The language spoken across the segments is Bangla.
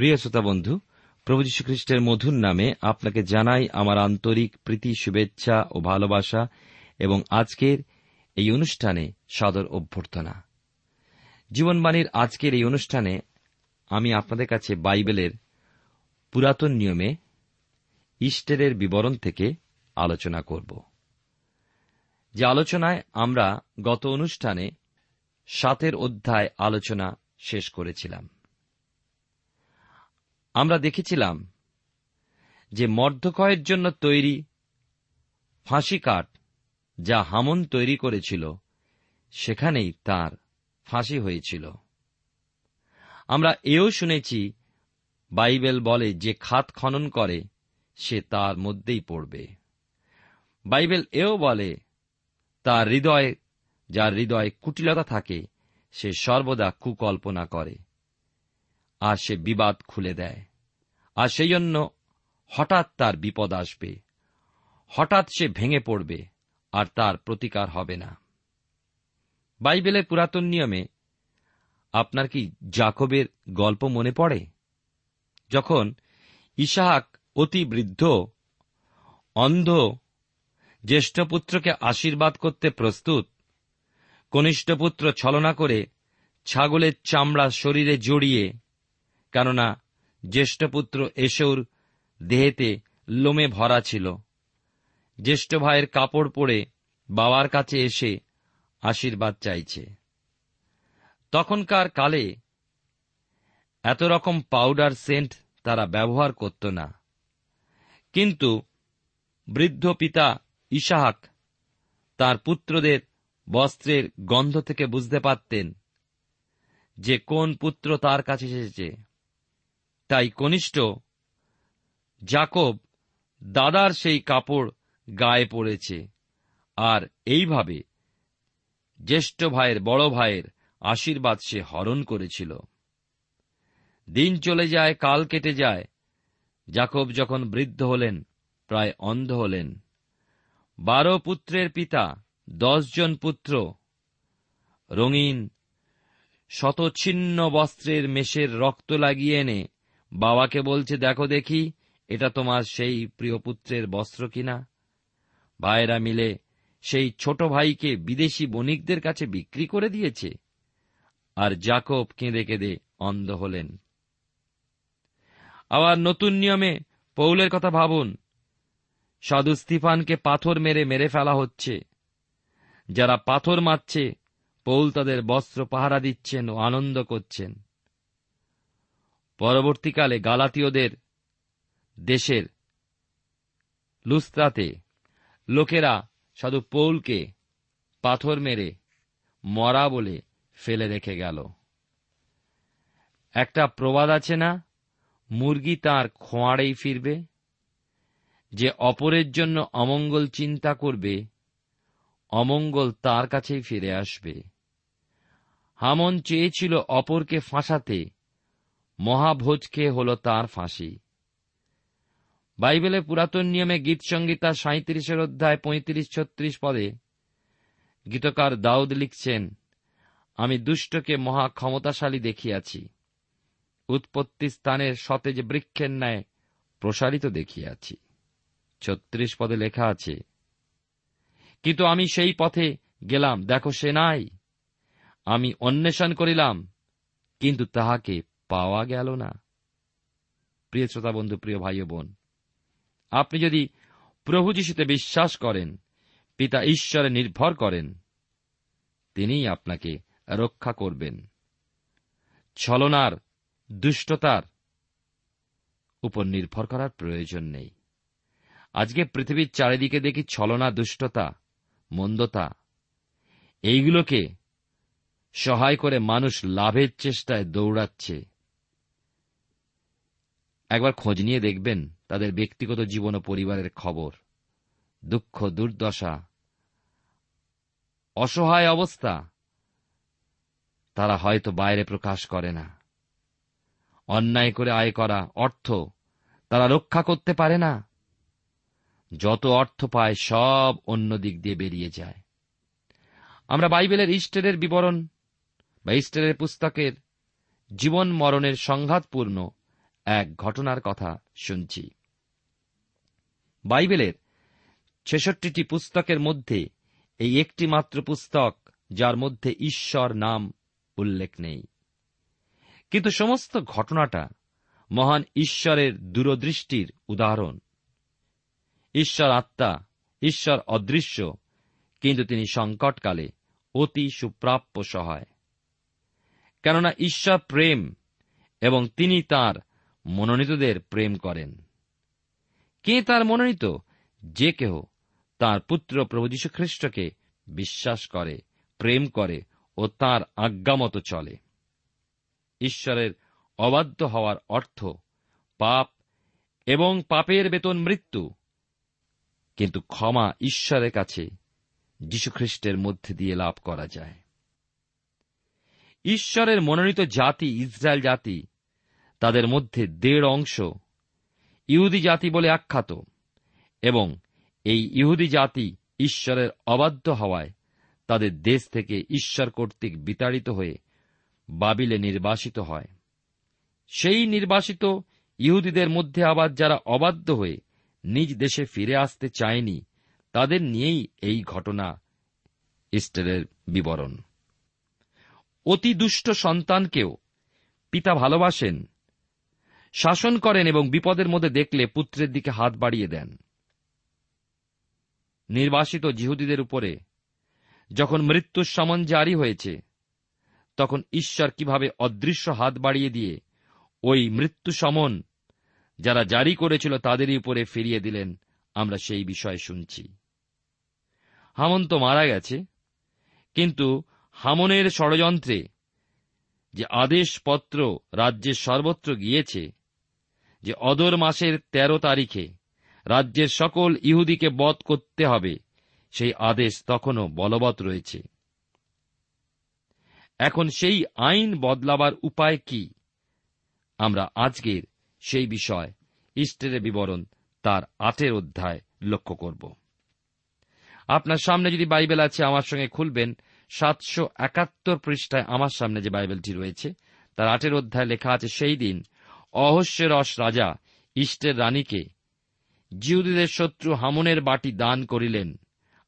প্রিয় শ্রোতা বন্ধু, প্রভু যীশু খ্রিস্টের মধুর নামে আপনাকে জানাই আমার আন্তরিক প্রীতি, শুভেচ্ছা ও ভালোবাসা এবং আজকের এই অনুষ্ঠানে সদর অভ্যর্থনা। জীবনবাণীর আজকের এই অনুষ্ঠানে আমি আপনাদের কাছে বাইবেলের পুরাতন নিয়মে ইস্টারের বিবরণ থেকে আলোচনা করব। যে আলোচনায় আমরা গত অনুষ্ঠানে সাতের অধ্যায় আলোচনা শেষ করেছিলাম। আমরা দেখেছিলাম যে মর্ধকয়ের জন্য তৈরি ফাঁসি কাঠ যা হামন তৈরি করেছিল, সেখানেই তার ফাঁসি হয়েছিল। আমরা এও শুনেছি, বাইবেল বলে যে খাত খনন করে, সে তার মধ্যেই পড়বে। বাইবেল এও বলে, তার হৃদয়, যার হৃদয়ে কুটিলতা থাকে, সে সর্বদা কুকল্পনা করে। আর সে বিবাদ খুলে দেয়। আর সেই জন্য হঠাৎ তার বিপদ আসবে। হঠাৎ সে ভেঙে পড়বে, আর তার প্রতিকার হবে না। বাইবেলের পুরাতন নিয়মে আপনার কি জাকবের গল্প মনে পড়ে? যখন ইসাহাক অতি বৃদ্ধ, অন্ধ, জ্যেষ্ঠ পুত্রকে আশীর্বাদ করতে প্রস্তুত, কনিষ্ঠ পুত্র ছলনা করে ছাগলের চামড়া শরীরে জড়িয়ে কেননা জ্যেষ্ঠ পুত্র এসৌর দেহেতে লোমে ভরা ছিল। জ্যেষ্ঠ ভাইয়ের কাপড় পরে বাবার কাছে এসে আশীর্বাদ চাইছে। তখনকার কালে এত রকম পাউডার সেন্ট তারা ব্যবহার করত না। কিন্তু বৃদ্ধ পিতা ইসাহাক তার পুত্রদের বস্ত্রের গন্ধ থেকে বুঝতে পারতেন যে কোন পুত্র তার কাছে এসেছে। তাই কনিষ্ঠ জাকব দাদার সেই কাপড় গায়ে পড়েছে। আর এইভাবে জ্যেষ্ঠ ভাইয়ের বড় ভাইয়ের আশীর্বাদ সে হরণ করেছিল। দিন চলে যায়, কাল কেটে যায়। জাকব যখন বৃদ্ধ হলেন, প্রায় অন্ধ হলেন। বারো পুত্রের পিতা দশজন পুত্র। রঙিন, শতচ্ছিন্ন বস্ত্রের মেষের রক্ত লাগিয়ে এনে বাবাকে বলছে, দেখো দেখি, এটা তোমার সেই প্রিয় পুত্রের বস্ত্র কিনা? ভাইয়েরা মিলে সেই ছোট ভাইকে বিদেশি বণিকদের কাছে বিক্রি করে দিয়েছে। আর জাকব কেঁদে কেঁদে অন্ধ হলেন। আবার নতুন নিয়মে পৌলের কথা ভাবুন। সাধু স্তিফানকে পাথর মেরে মেরে ফেলা হচ্ছে। যারা পাথর মারছে, পৌল তাদের বস্ত্র পাহারা দিচ্ছেন ও আনন্দ করছেন। পরবর্তীকালে গালাতীয়দের দেশের লুস্ত্রাতে লোকেরা সাধু পৌলকে পাথর মেরে মরা বলে ফেলে রেখে গেল। একটা প্রবাদ আছে না? মুরগি তার খোঁয়াড়েই ফিরবে। যে অপরের জন্য অমঙ্গল চিন্তা করবে, অমঙ্গল তার কাছেই ফিরে আসবে। হামন চেয়েছিল অপরকে ফাঁসাতে মহাভোজ খেয়ে হল তার ফাঁসি। বাইবেলের পুরাতন নিয়মে গীত সংগীতা সাঁত্রিশের অধ্যায় পঁয়ত্রিশ ছত্রিশ পদে গীতকার দাউদ লিখছেন, আমি দুষ্টকে মহা ক্ষমতাশালী দেখিয়াছি। উৎপত্তি স্থানের সতেজ বৃক্ষের ন্যায় প্রসারিত দেখিয়াছি। ছত্রিশ পদে লেখা আছে, কিন্তু আমি সেই পথে গেলাম, দেখো সে নাই। আমি অন্বেষণ করিলাম, কিন্তু তাহাকে পাওয়া গেল না। প্রিয় শ্রোতা বন্ধু, প্রিয় ভাই বোন, আপনি যদি প্রভু যিশুতে বিশ্বাস করেন, পিতা ঈশ্বরে নির্ভর করেন, তিনিই আপনাকে রক্ষা করবেন। ছলনার, দুষ্টতার উপর নির্ভর করার প্রয়োজন নেই। আজকে পৃথিবীর চারিদিকে দেখি ছলনা, দুষ্টতা, মন্দতা, এইগুলোকে সহায় করে মানুষ লাভের চেষ্টায় দৌড়াচ্ছে। একবার খোঁজ নিয়ে দেখবেন তাদের ব্যক্তিগত জীবন ও পরিবারের খবর। দুঃখ, দুর্দশা, অসহায় অবস্থা, তারা হয়তো বাইরে প্রকাশ করে না। অন্যায় করে আয় করা অর্থ তারা রক্ষা করতে পারে না। যত অর্থ পায় সব অন্য দিক দিয়ে বেরিয়ে যায়। আমরা বাইবেলের ইস্টারের বিবরণ বা ইস্টারের পুস্তকের জীবন মরণের সংঘাতপূর্ণ এক ঘটনার কথা শুনছি। বাইবেলের ছেষট্টিটি পুস্তকের মধ্যে এই একটি মাত্র পুস্তক, যার মধ্যে ঈশ্বর নাম উল্লেখ নেই। কিন্তু সমস্ত ঘটনাটা মহান ঈশ্বরের দূরদৃষ্টির উদাহরণ। ঈশ্বর আত্মা, ঈশ্বর অদৃশ্য, কিন্তু তিনি সংকটকালে অতি সুপ্রাপ্য সহায়। কেননা ঈশ্বর প্রেম এবং তিনি তার মনোনীতদের প্রেম করেন। কে তার মনোনীত? যে কেহ তার পুত্র প্রভু খ্রিস্টকে বিশ্বাস করে, প্রেম করে ও তার আজ্ঞামতো চলে। ঈশ্বরের অবাধ্য হওয়ার অর্থ পাপ এবং পাপের বেতন মৃত্যু। কিন্তু ক্ষমা ঈশ্বরের কাছে যীশুখ্রিস্টের মধ্যে দিয়ে লাভ করা যায়। ঈশ্বরের মনোনীত জাতি, ইসরায়েল জাতি তাদের মধ্যে দেড় অংশ ইহুদি জাতি বলে আখ্যাত এবং এই ইহুদি জাতি ঈশ্বরের অবাধ্য হওয়ায় তাদের দেশ থেকে ঈশ্বর কর্তৃক বিতাড়িত হয়ে বাবিলে নির্বাসিত হয়। সেই নির্বাসিত ইহুদিদের মধ্যে আবার যারা অবাধ্য হয়ে নিজ দেশে ফিরে আসতে চায়নি, তাদের নিয়েই এই ঘটনা ইস্টারের বিবরণ। অতি দুষ্ট সন্তানকেও পিতা ভালোবাসেন শাসন করেন এবং বিপদের মধ্যে দেখলে পুত্রের দিকে হাত বাড়িয়ে দেন। নির্বাসিত জিহুদীদের উপরে যখন মৃত্যুর সমন জারি হয়েছে, তখন ঈশ্বর কীভাবে অদৃশ্য হাত বাড়িয়ে দিয়ে ওই মৃত্যু সমন যারা জারি করেছিল তাদেরই উপরে ফিরিয়ে দিলেন, আমরা সেই বিষয়ে শুনছি। হামন তো মারা গেছে, কিন্তু হামনের ষড়যন্ত্রে যে আদেশপত্র রাজ্যের সর্বত্র গিয়েছে যে অদর মাসের তেরো তারিখে রাজ্যের সকল ইহুদিকে বধ করতে হবে, সেই আদেশ তখনও বলবৎ রয়েছে। এখন সেই আইন বদলাবার উপায় কি? আমরা আজকের সেই বিষয় ইস্টের বিবরণ তার আটের অধ্যায় লক্ষ্য করব। আপনার সামনে যদি বাইবেল আছে, আমার সঙ্গে খুলবেন। সাতশো একাত্তর পৃষ্ঠায় আমার সামনে যে বাইবেলটি রয়েছে, তার আটের অধ্যায় লেখা আছে, সেই দিন অহস্যরস রাজা, ইষ্টের রানীকে। জিহুদীদের শত্রু হামনের বাটি দান করিলেন,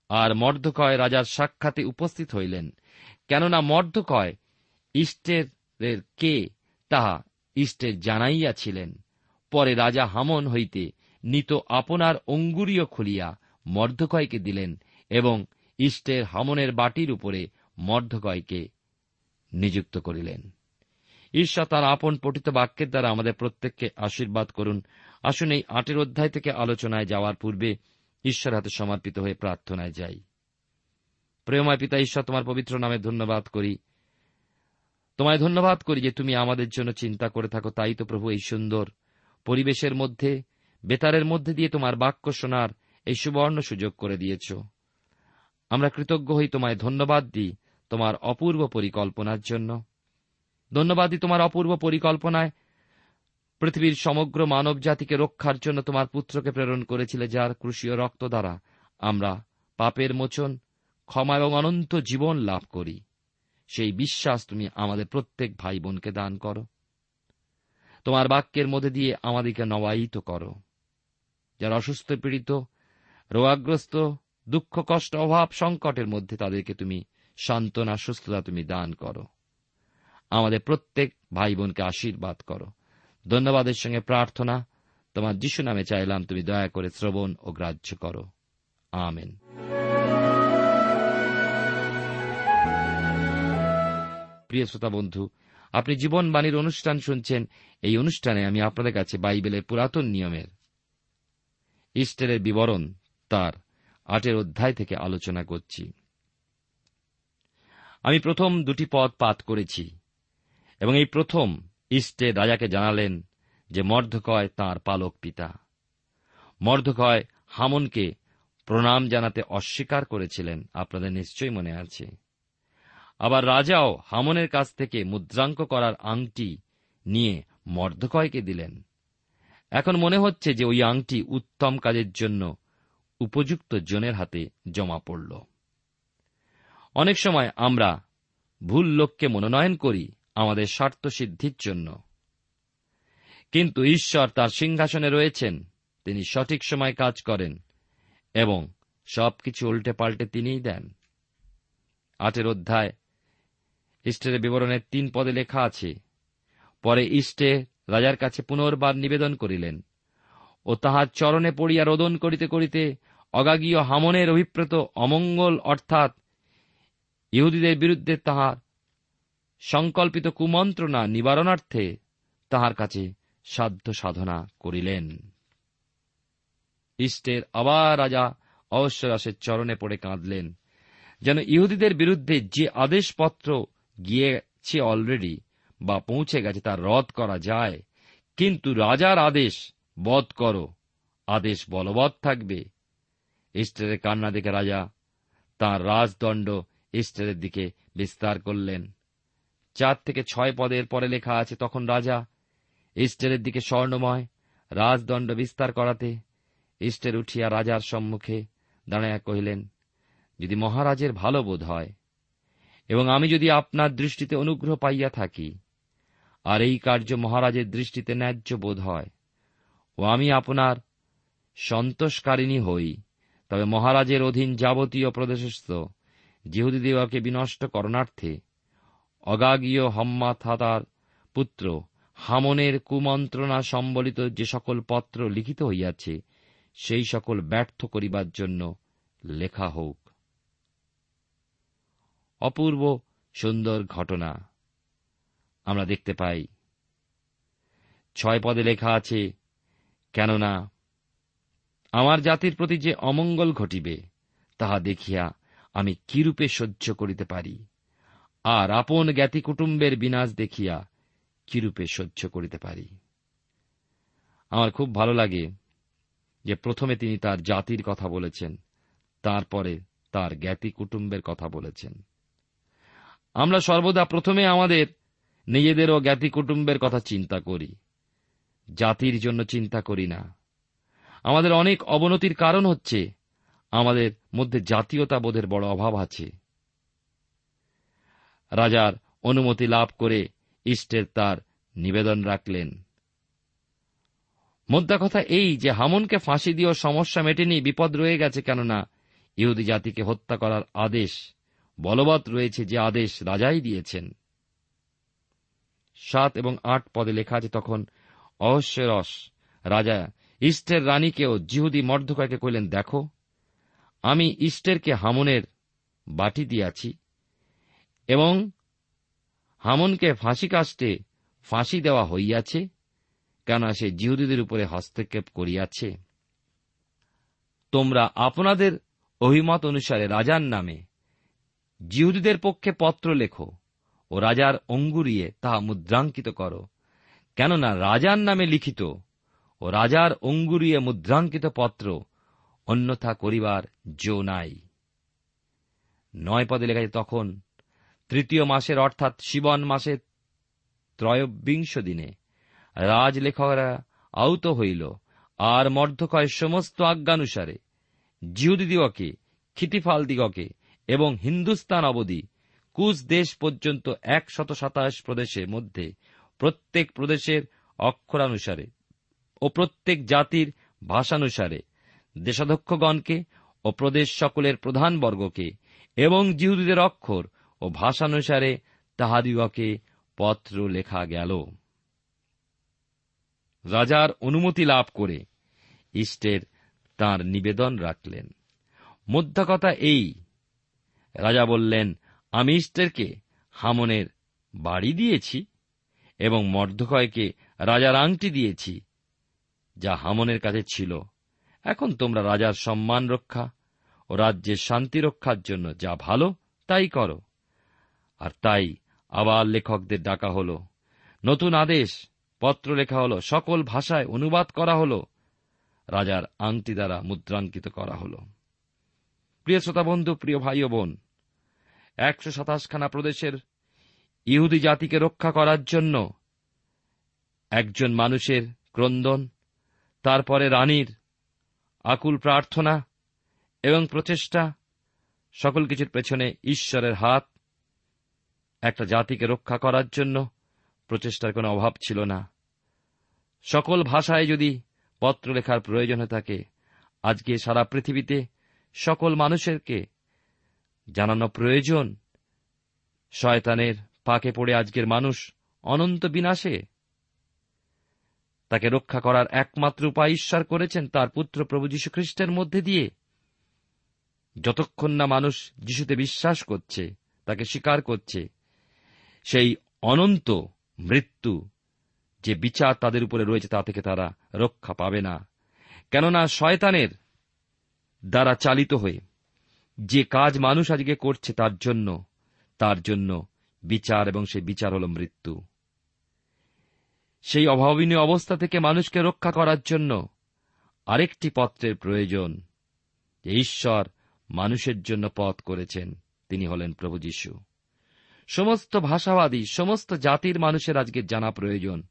আর মর্ধকয় রাজার সাক্ষাতে উপস্থিত হইলেন। কেননা মর্ধকয় ইষ্টের কে, তাহা ইষ্টের জানাইয়াছিলেন। পরে রাজা হামন হইতে নিত আপনার অঙ্গুরীয় খুলিয়া মর্ধকয়কে দিলেন এবং ইষ্টের হামনের বাটির উপরে মর্ধকয়কে নিযুক্ত করিলেন। ঈশ্বর তার আপন পঠিত বাক্যের দ্বারা আমাদের প্রত্যেককে আশীর্বাদ করুন। আসুন এই আটের অধ্যায় থেকে আলোচনায় যাওয়ার পূর্বে ঈশ্বর হাতে সমর্পিত হয়ে প্রার্থনায় যাই। প্রেময় পিতা, ঈশ্বর তোমার পবিত্র নামে ধন্যবাদ করি। তোমায় ধন্যবাদ করি যে তুমি আমাদের জন্য চিন্তা করে থাকো। তাই তো প্রভু, এই সুন্দর পরিবেশের মধ্যে, বেতারের মধ্যে দিয়ে তোমার বাক্য শোনার এই সুবর্ণ সুযোগ করে দিয়েছ। আমরা কৃতজ্ঞ হই তোমায় ধন্যবাদ দিই তোমার অপূর্ব পরিকল্পনার জন্য। ধন্যবাদ দিই তোমার অপূর্ব পরিকল্পনায়। পৃথিবীর সমগ্র মানব জাতিকে রক্ষার জন্য তোমার পুত্রকে প্রেরণ করেছিলে, যার ক্রুশীয় রক্ত দ্বারা আমরা পাপের মোচন, ক্ষমা এবং অনন্ত জীবন লাভ করি। সেই বিশ্বাস তুমি আমাদের প্রত্যেক ভাই বোনকে দান করো। তোমার বাক্যের মধ্যে দিয়ে আমাদেরকে নবায়িত করো। যারা অসুস্থ, পীড়িত, রোগাগ্রস্ত, দুঃখ, কষ্ট, অভাব, সংকটের মধ্যে তাদেরকে তুমি সান্ত্বনা, সুস্থতা তুমি দান করো। আমাদের প্রত্যেক ভাই বোনকে আশীর্বাদ করো। ধন্যবাদের সঙ্গে প্রার্থনা, তোমার যিশু নামে চাইলাম, তুমি দয়া করে শ্রবণ ও গ্রাহ্য করো। আমেন। প্রিয় শ্রোতা বন্ধু, আপনি জীবনবাণীর অনুষ্ঠান শুনছেন, এই অনুষ্ঠানে আমি আপনাদের কাছে বাইবেলের পুরাতন নিয়মের ইস্টারের বিবরণ তার আটের অধ্যায় থেকে আলোচনা করছি। আমি প্রথম দুটি পদ পাঠ করেছি। এবং এই প্রথম ইস্টে রাজাকে জানালেন যে মর্ধকয় তাঁর পালক পিতা। মর্ধকয় হামনকে প্রণাম জানাতে অস্বীকার করেছিলেন, আপনাদের নিশ্চয়ই মনে আছে। আবার রাজাও হামনের কাছ থেকে মুদ্রাঙ্ক করার আংটি নিয়ে মর্ধকয়কে দিলেন। এখন মনে হচ্ছে যে ওই আংটি উত্তম কাজের জন্য উপযুক্ত জনের হাতে জমা পড়ল। অনেক সময় আমরা ভুল লোককে মনোনয়ন করি আমাদের স্বার্থ সিদ্ধির জন্য। কিন্তু ঈশ্বর তার সিংহাসনে রয়েছেন, তিনি সঠিক সময় কাজ করেন, এবং সবকিছু উল্টে পাল্টে তিনিই দেন। আটের অধ্যায়, ইষ্টের বিবরণের তিন পদে লেখা আছে, পরে ইষ্টে রাজার কাছে পুনর্বার নিবেদন করিলেন, ও তাহার চরণে পড়িয়া রোদন করিতে করিতে অগাগীয় হামনের অভিপ্রেত অমঙ্গল অর্থাৎ ইহুদিদের বিরুদ্ধে তাহার সংকল্পিত কুমন্ত্রণা নিবারণার্থে তাহার কাছে সাধ্য সাধনা করিলেন। ইষ্টের আবার রাজা অবশ্যরাসের চরণে পড়ে কাঁদলেন, যেন ইহুদিদের বিরুদ্ধে যে আদেশপত্র গিয়েছে অলরেডি বা পৌঁছে গেছে তা রদ করা যায়, কিন্তু রাজার আদেশ বধ করো, আদেশ বলবৎ থাকবে। ইস্টারের কান্না দেখে রাজা তাঁর রাজদণ্ড ইস্টারের দিকে বিস্তার করলেন। চার থেকে ছয় পদের পরে লেখা আছে, তখন রাজা ইস্টারের দিকে স্বর্ণময় রাজদণ্ড বিস্তার করাতে ইস্টের উঠিয়া রাজার সম্মুখে দাঁড়াইয়া কহিলেন, যদি মহারাজের ভালো বোধ হয় এবং আমি যদি আপনার দৃষ্টিতে অনুগ্রহ পাইয়া থাকি, আর এই কার্য মহারাজের দৃষ্টিতে ন্যায্য বোধ হয় ও আমি আপনার সন্তোষকারিণী হই, তবে মহারাজের অধীন যাবতীয় প্রদেশস্থ জিহুদিদিওকে বিনষ্ট করণার্থে অগাগীয় হম্মাথাতার পুত্র, হামনের কুমন্ত্রণা সম্বলিত যে সকল পত্র লিখিত হইয়াছে, সেই সকল ব্যর্থ করিবার জন্য লেখা হোক অপূর্ব সুন্দর ঘটনা। আমরা দেখতে পাই, ছয় পদে লেখা আছে, কেননা আমার জাতির প্রতি যে অমঙ্গল ঘটিবে, তাহা দেখিয়া আমি কিরূপে সহ্য করিতে পারি? আর আপন জ্ঞাতি কুটুম্বের বিনাশ দেখিয়া কিরূপে সহ্য করিতে পারি? আমার খুব ভালো লাগে যে প্রথমে তিনি তার জাতির কথা বলেছেন, তারপরে তার জ্ঞাতি কুটুম্বের কথা বলেছেন। আমরা সর্বদা প্রথমে আমাদের নিজেদের ও জ্ঞাতি কুটুম্বের কথা চিন্তা করি, জাতির জন্য চিন্তা করি না। আমাদের অনেক অবনতির কারণ হচ্ছে আমাদের মধ্যে জাতীয়তা বোধের বড় অভাব আছে। রাজার অনুমতি লাভ করে ইষ্টের তার নিবেদন রাখলেন। মোদ্দা কথা এই যে হামনকে ফাঁসি দিয়েও সমস্যা মেটেনি, বিপদ রয়ে গেছে কেননা ইহুদি জাতিকে হত্যা করার আদেশ, বলবৎ রয়েছে যে আদেশ রাজাই দিয়েছেন। সাত এবং আট পদে লেখা আছে তখন, অহস্যরস, রাজা ইষ্টের রানীকেও জিহুদি মর্ধকাকে কইলেন, দেখো, আমি ইষ্টেরকে হামনের বাটি দিয়াছি এবং হামনকে ফাঁসি কাস্টে ফাঁসি দেওয়া হইয়াছে কেন সে জিহুদীদের উপরে হস্তক্ষেপ করিয়াছে। তোমরা আপনাদের অভিমত অনুসারে রাজার নামে জিহুদীদের পক্ষে পত্র লেখো ও রাজার অঙ্গুরিয়ে তাহা মুদ্রাঙ্কিত করো, কেননা রাজার নামে লিখিত ও রাজার অঙ্গুরিয়ে মুদ্রাঙ্কিত পত্র অন্যথা করিবার জো নাই। নয় পদে লেখা তখন তৃতীয় মাসের অর্থাৎ শিবন মাসের ত্রয়োবিংশ দিনে রাজলেখকরা আহত হইল আর মর্ধকয় সমস্ত আজ্ঞানুসারে জিহুদিদিগকে খিতিফাল দিগকে এবং হিন্দুস্তান অবধি কুচ দেশ পর্যন্ত একশত সাতাশ প্রদেশের মধ্যে প্রত্যেক প্রদেশের অক্ষরানুসারে ও প্রত্যেক জাতির ভাষানুসারে দেশাধ্যক্ষগণকে ও প্রদেশ সকলের প্রধানবর্গকে এবং জিহুদীদের অক্ষর ও ভাষানুসারে তাহাদিগকে পত্র লেখা গেল। রাজার অনুমতি লাভ করে ইষ্টের তার নিবেদন রাখলেন। মোদ্দা কথা এই। রাজা বললেন, আমি ইষ্টেরকে হামনের বাড়ি দিয়েছি এবং মর্ধকয়কে রাজার আংটি দিয়েছি, যা হামনের কাছে ছিল। এখন তোমরা রাজার সম্মান রক্ষা ও রাজ্যের শান্তি রক্ষার জন্য যা ভালো, তাই করো। আর তাই আবার লেখকদের ডাকা হল। নতুন আদেশ, পত্র লেখা হল, সকল ভাষায় অনুবাদ করা হল। রাজার আংটি দ্বারা মুদ্রাঙ্কিত করা হল। প্রিয় শ্রোতা বন্ধু, প্রিয় ভাই ও বোন, একশো সাতাশখানা প্রদেশের ইহুদি জাতিকে রক্ষা করার জন্য একজন মানুষের ক্রন্দন, তারপরে রানীর আকুল প্রার্থনা এবং প্রচেষ্টা, সকল কিছুর পেছনে ঈশ্বরের হাত একটা জাতিকে রক্ষা করার জন্য প্রচেষ্টার কোনো অভাব ছিল না। সকল ভাষায় যদি পত্র লেখার প্রয়োজন হয়ে থাকে, আজকে সারা পৃথিবীতে সকল মানুষেরকে জানানো প্রয়োজন। শয়তানের পাকে পড়ে আজকের মানুষ অনন্ত বিনাশে। তাকে রক্ষা করার একমাত্র উপায় ঈশ্বর করেছেন তার পুত্র প্রভু যীশু খ্রিস্টের মধ্যে দিয়ে। যতক্ষণ না মানুষ যিশুতে বিশ্বাস করছে, তাকে স্বীকার করছে সেই অনন্ত মৃত্যু যে বিচার তাদের উপরে রয়েছে, তা থেকে তারা রক্ষা পাবে না। কেননা শয়তানের দ্বারা চালিত হয়ে যে কাজ মানুষ আজকে করছে, তার জন্য তার জন্য বিচার, এবং সেই বিচার হল মৃত্যু। সেই অভাবনীয় অবস্থা থেকে মানুষকে রক্ষা করার জন্য আরেকটি পত্রের প্রয়োজন, যে ঈশ্বর মানুষের জন্য পথ করেছেন, তিনি হলেন প্রভু যীশু। সমস্ত ভাষাবাদী, সমস্ত জাতির মানুষের আজকে জানা প্রয়োজন।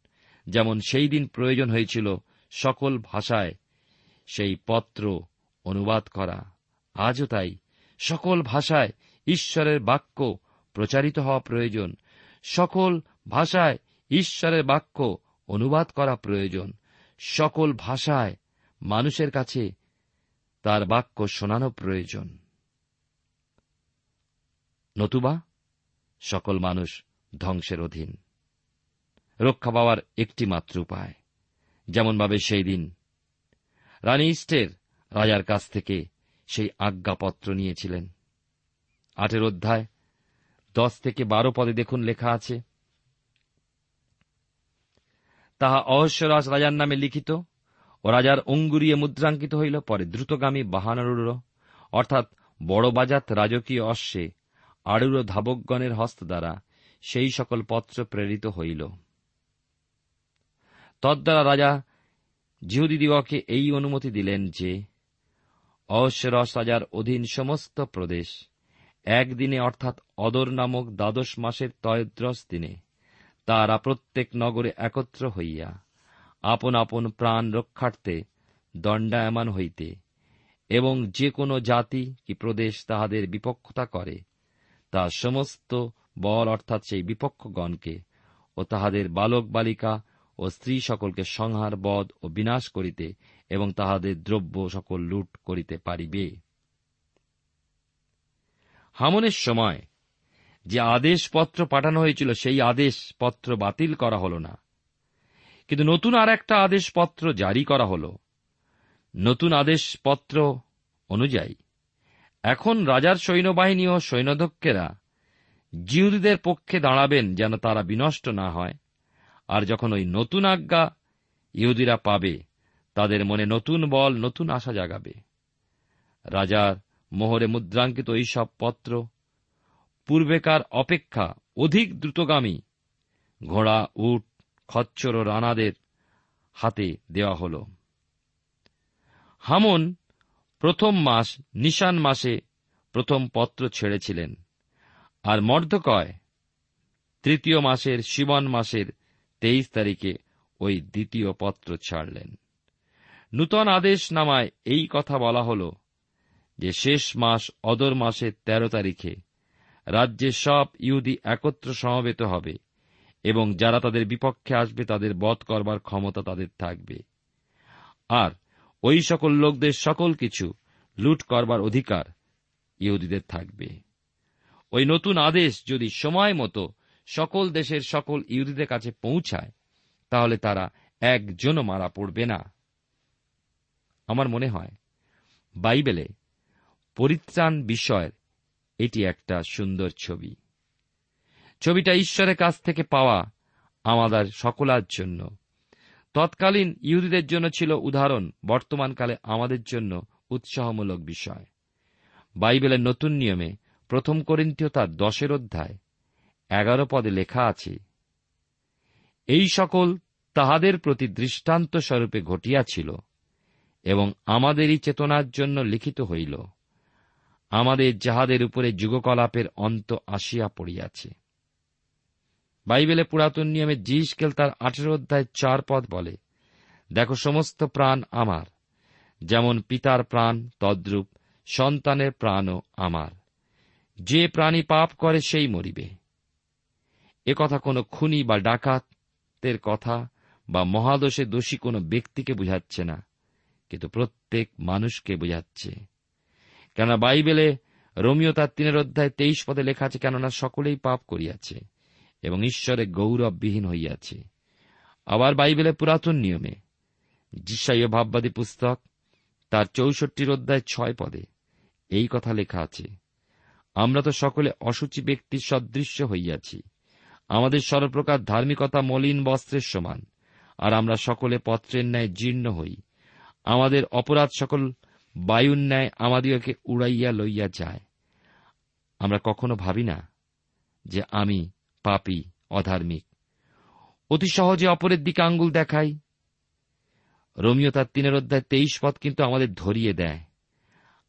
যেমন সেই দিন প্রয়োজন হয়েছিল সকল ভাষায় সেই পত্র অনুবাদ করা। আজও তাই সকল ভাষায় ঈশ্বরের বাক্য প্রচারিত হওয়া প্রয়োজন। সকল ভাষায় ঈশ্বরের বাক্য অনুবাদ করা প্রয়োজন। সকল ভাষায় মানুষের কাছে তার বাক্য শোনানো প্রয়োজন। নতুবা সকল মানুষ ধ্বংসের অধীন। রক্ষা পাওয়ার একটি মাত্র উপায়, যেমনভাবে সেই দিন রানী ইস্টের রাজার কাছ থেকে সেই আজ্ঞাপত্র নিয়েছিলেন। আটের অধ্যায়, দশ থেকে বারো পদে দেখুন লেখা আছে, তাহা অহস্যরাজ রাজার নামে লিখিত ও রাজার অঙ্গুরিয়ে মুদ্রাঙ্কিত হইল, পরে দ্রুতগামী বাহানারুর অর্থাৎ বড় বাজাত রাজকীয় অশ্বে আড়ুর ধাবকগণের হস্ত দ্বারা সেই সকল পত্র প্রেরিত হইল। তদ্বারা রাজা জিহুদিদিগকে এই অনুমতি দিলেন যে, অহস্যরস রাজার অধীন সমস্ত প্রদেশ একদিনে অর্থাৎ অদর নামক দ্বাদশ মাসের তয়দ্রস দিনে তারা প্রত্যেক নগরে একত্র হইয়া আপন আপন প্রাণ রক্ষার্থে দণ্ডায়মান হইতে এবং যে কোনো জাতি কি প্রদেশ তাহাদের বিপক্ষতা করে তা সমস্ত বল অর্থাৎ সেই বিপক্ষগণকে ও তাহাদের বালক বালিকা ও স্ত্রী সকলকে সংহার, বধ ও বিনাশ করিতে এবং তাহাদের দ্রব্য সকল লুট করিতে পারিবে। হামনের সময় যে আদেশপত্র পাঠানো হয়েছিল, সেই আদেশপত্র বাতিল করা হল না। কিন্তু নতুন আর একটা আদেশপত্র জারি করা হল। নতুন আদেশপত্র অনুযায়ী এখন রাজার সৈন্যবাহিনী ও সৈন্যধ্যক্ষেরা জিহুদীদের পক্ষে দাঁড়াবেন যেন তারা বিনষ্ট না হয়। আর যখন ওই নতুন আজ্ঞা ইহুদিরা পাবে, তাদের মনে নতুন বল, নতুন আশা জাগাবে। রাজার মোহরে মুদ্রাঙ্কিত এইসব পত্র, পূর্বেকার অপেক্ষা অধিক দ্রুতগামী, ঘোড়া, উট, খচ্চর ও রানাদের হাতে দেওয়া হল। হামন প্রথম মাস, নিশান মাসে প্রথম পত্র ছেড়েছিলেন। আর মর্দকয়, তৃতীয় মাসের, শিবন মাসের তেইশ তারিখে ওই দ্বিতীয় পত্র ছাড়লেন। নূতন আদেশ নামায় এই কথা বলা হল যে, শেষ মাস, অদর মাসের তেরো তারিখে রাজ্যের সব ইহুদি একত্র সমবেত হবে এবং যারা তাদের বিপক্ষে আসবে তাদের বধ করবার ক্ষমতা তাদের থাকবে। আর ওই সকল লোকদের সকল কিছু লুট করবার অধিকার ইহুদিদের থাকবে। ওই নতুন আদেশ যদি সময় মতো সকল দেশের সকল ইহুদিদের কাছে পৌঁছায়, তাহলে তারা একজনও মারা পড়বে না। আমার মনে হয়, বাইবেলে পরিত্রাণ বিষয়ের এটি একটা সুন্দর ছবি। ছবিটা ঈশ্বরের কাছ থেকে পাওয়া আমাদের সকলার জন্য। তৎকালীন ইহুদিদের জন্য ছিল উদাহরণ, বর্তমানকালে আমাদের জন্য উৎসাহমূলক বিষয়। বাইবেলের নতুন নিয়মে প্রথম করিন্তীয় তার দশের অধ্যায়, এগারো পদে লেখা আছে, এই সকল তাহাদের প্রতি দৃষ্টান্ত স্বরূপে ঘটিয়াছিল এবং আমাদেরই চেতনার জন্য লিখিত হইল, আমাদের যাহাদের উপরে যুগকলাপের অন্ত আসিয়া পড়িয়াছে। বাইবেলে পুরাতন নিয়মে জিসকেল তার আঠেরো অধ্যায় চার পদ বলে, দেখো, সমস্ত প্রাণ আমার, যেমন পিতার প্রাণ তদ্রূপ সন্তানের প্রাণও আমার। যে প্রাণী পাপ করে সেই মরিবে। এ কথা কোনো খুনি বা ডাকাতের কথা বা মহাদোষে দোষী কোনো ব্যক্তিকে বুঝাচ্ছে না, কিন্তু প্রত্যেক মানুষকে বুঝাচ্ছে। কেননা বাইবেলে রোমিও তার তিনের অধ্যায় তেইশ পদে লেখা আছে, কেননা সকলেই পাপ করিয়াছে। এবং ঈশ্বরে গৌরববিহীন হইয়াছে। আবার বাইবেলে পুরাতন নিয়মে, যিশাইয় ভাববাদী পুস্তক, তার চৌষট্টির অধ্যায় ছয় পদে এই কথা লেখা আছে, আমরা তো সকলে অসুচি ব্যক্তির সদৃশ্য হইয়াছি। আমাদের সর্বপ্রকার ধার্মিকতা মলিন বস্ত্রের সমান, আর আমরা সকলে পত্রের ন্যায় জীর্ণ হই। আমাদের অপরাধ সকল বায়ুর ন্যায় আমাদিগকে উড়াইয়া লইয়া যায়। আমরা কখনো ভাবি না যে আমি পাপী, অধার্মিক। অতি সহজে অপরের দিকে আঙ্গুল দেখাই। রোমিও তার তিনের অধ্যায় তেইশ পদ কিন্তু আমাদের ধরিয়ে দেয়।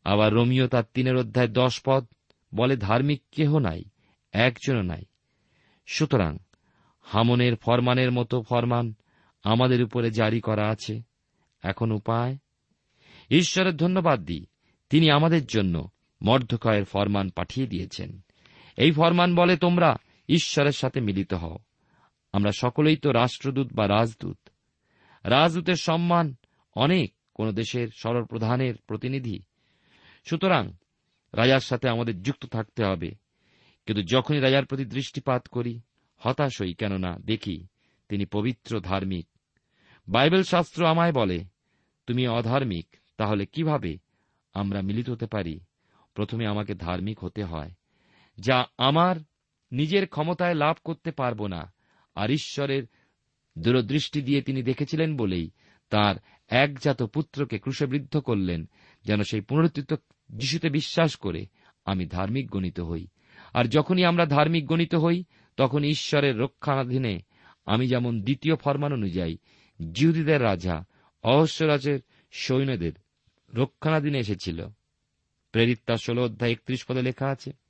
আবার রোমিও তার তিনের অধ্যায় দশ পদ বলে ধার্মিক কেহ নাই, একজনও নাই। সুতরাং হামনের ফরমানের মতো ফরমান আমাদের উপরে জারি করা আছে। এখন উপায়? ঈশ্বরের ধন্যবাদ দিই, তিনি আমাদের জন্য মর্ধকয়ের ফরমান পাঠিয়ে দিয়েছেন। এই ফরমান বলে তোমরা ঈশ্বরের সাথে মিলিত হও। আমরা সকলেই তো রাষ্ট্রদূত বা রাজদূত। রাজদূতের সম্মান অনেক কোন দেশের সরপ্রধানের প্রতিনিধি। সুতরাং রাজার সাথে আমাদের যুক্ত থাকতে হবে। কিন্তু যখনই রাজার প্রতি দৃষ্টিপাত করি, হতাশ হই কেননা দেখি তিনি পবিত্র ধার্মিক। বাইবেল শাস্ত্র আমায় বলে, তুমি অধার্মিক, তাহলে কীভাবে আমরা মিলিত হতে পারি? প্রথমে আমাকে ধার্মিক হতে হয়, যা আমার নিজের ক্ষমতায় লাভ করতে পারব না। আর ঈশ্বরের দূরদৃষ্টি দিয়ে তিনি দেখেছিলেন বলেই তার একজাত পুত্রকে ক্রুশবিদ্ধ করলেন, যেন সেই পুনরুত্থিত যিশুতে বিশ্বাস করে আমি ধার্মিক গণিত হই। আর যখনই আমরা ধার্মিক গণিত হই তখন ঈশ্বরের রক্ষণাধীনে আমি যেমন দ্বিতীয় ফরমান অনুযায়ী জিহুদীদের রাজা, অহস্যরাজের সৈন্যদের রক্ষণাধীনে এসেছিল। প্রেরিত তার ষোলো অধ্যায় একত্রিশ পদে লেখা আছে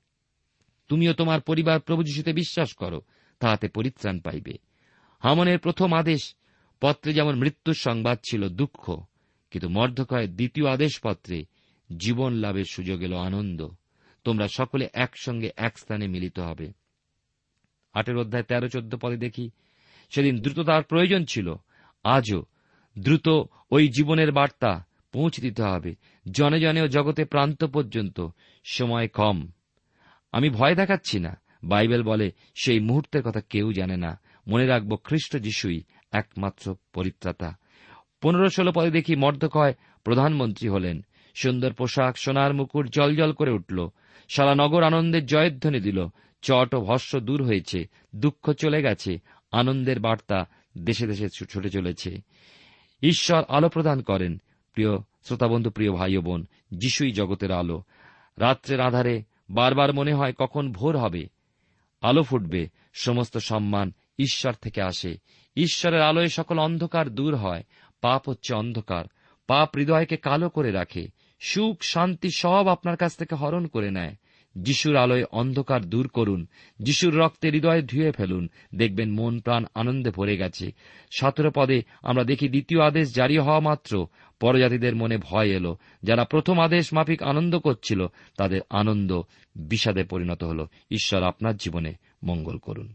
তুমিও তোমার পরিবার প্রভু যিশুতে বিশ্বাস করো, তাহাতে পরিত্রাণ পাইবে। হামনের প্রথম আদেশ পত্রে যেমন মৃত্যুর সংবাদ ছিল দুঃখ, কিন্তু মর্ধকয়ের দ্বিতীয় আদেশপত্রে জীবন লাভের সুযোগ এলো আনন্দ। তোমরা সকলে একসঙ্গে এক স্থানে মিলিত হবে। আটের অধ্যায় তেরো চোদ্দ পদে দেখি, সেদিন দ্রুততার প্রয়োজন ছিল, আজও দ্রুত ওই জীবনের বার্তা পৌঁছে দিতে হবে। জনে জনে ও জগতে প্রান্ত পর্যন্ত সময় কম। আমি ভয় দেখাচ্ছি না। বাইবেল বলে, সেই মুহূর্তের কথা কেউ জানে না। মনে রাখব, খ্রিস্ট যিশুই একমাত্র পরিত্রাতা। পনেরো ষোলো পদে দেখি মর্দকয় প্রধানমন্ত্রী হলেন। সুন্দর পোশাক, সোনার মুকুট জলজল করে উঠল। সারা নগর আনন্দের জয়ধ্বনি দিল। চট ও ভস্য দূর হয়েছে। দুঃখ চলে গেছে। আনন্দের বার্তা দেশে দেশে ছুটে চলেছে। ঈশ্বর আলো প্রদান করেন। প্রিয় শ্রোতাবন্ধু, প্রিয় ভাই বোন, যিশুই জগতের আলো। রাত্রের আধারে বারবার মনে হয় কখন ভোর হবে। আলো ফুটবে, সমস্ত সম্মান ঈশ্বর থেকে আসে। ঈশ্বরের আলোয় সকল অন্ধকার দূর হয়, পাপ হচ্ছে অন্ধকার। পাপ হৃদয়কে কালো করে রাখে। সুখ, শান্তি সব আপনার কাছ থেকে হরণ করে নেয়। যিশুর আলোয় অন্ধকার দূর করুন, যিশুর রক্তে হৃদয় ধুয়ে ফেলুন, দেখবেন মন প্রাণ আনন্দে ভরে গেছে। সতেরো পদে আমরা দেখি দ্বিতীয় আদেশ জারি হওয়া মাত্র, পরজাতিদের মনে ভয় এলো। যারা প্রথম আদেশ মাফিক আনন্দ করছিল, তাদের আনন্দ বিষাদে পরিণত হল। ঈশ্বর আপনার জীবনে মঙ্গল করুন।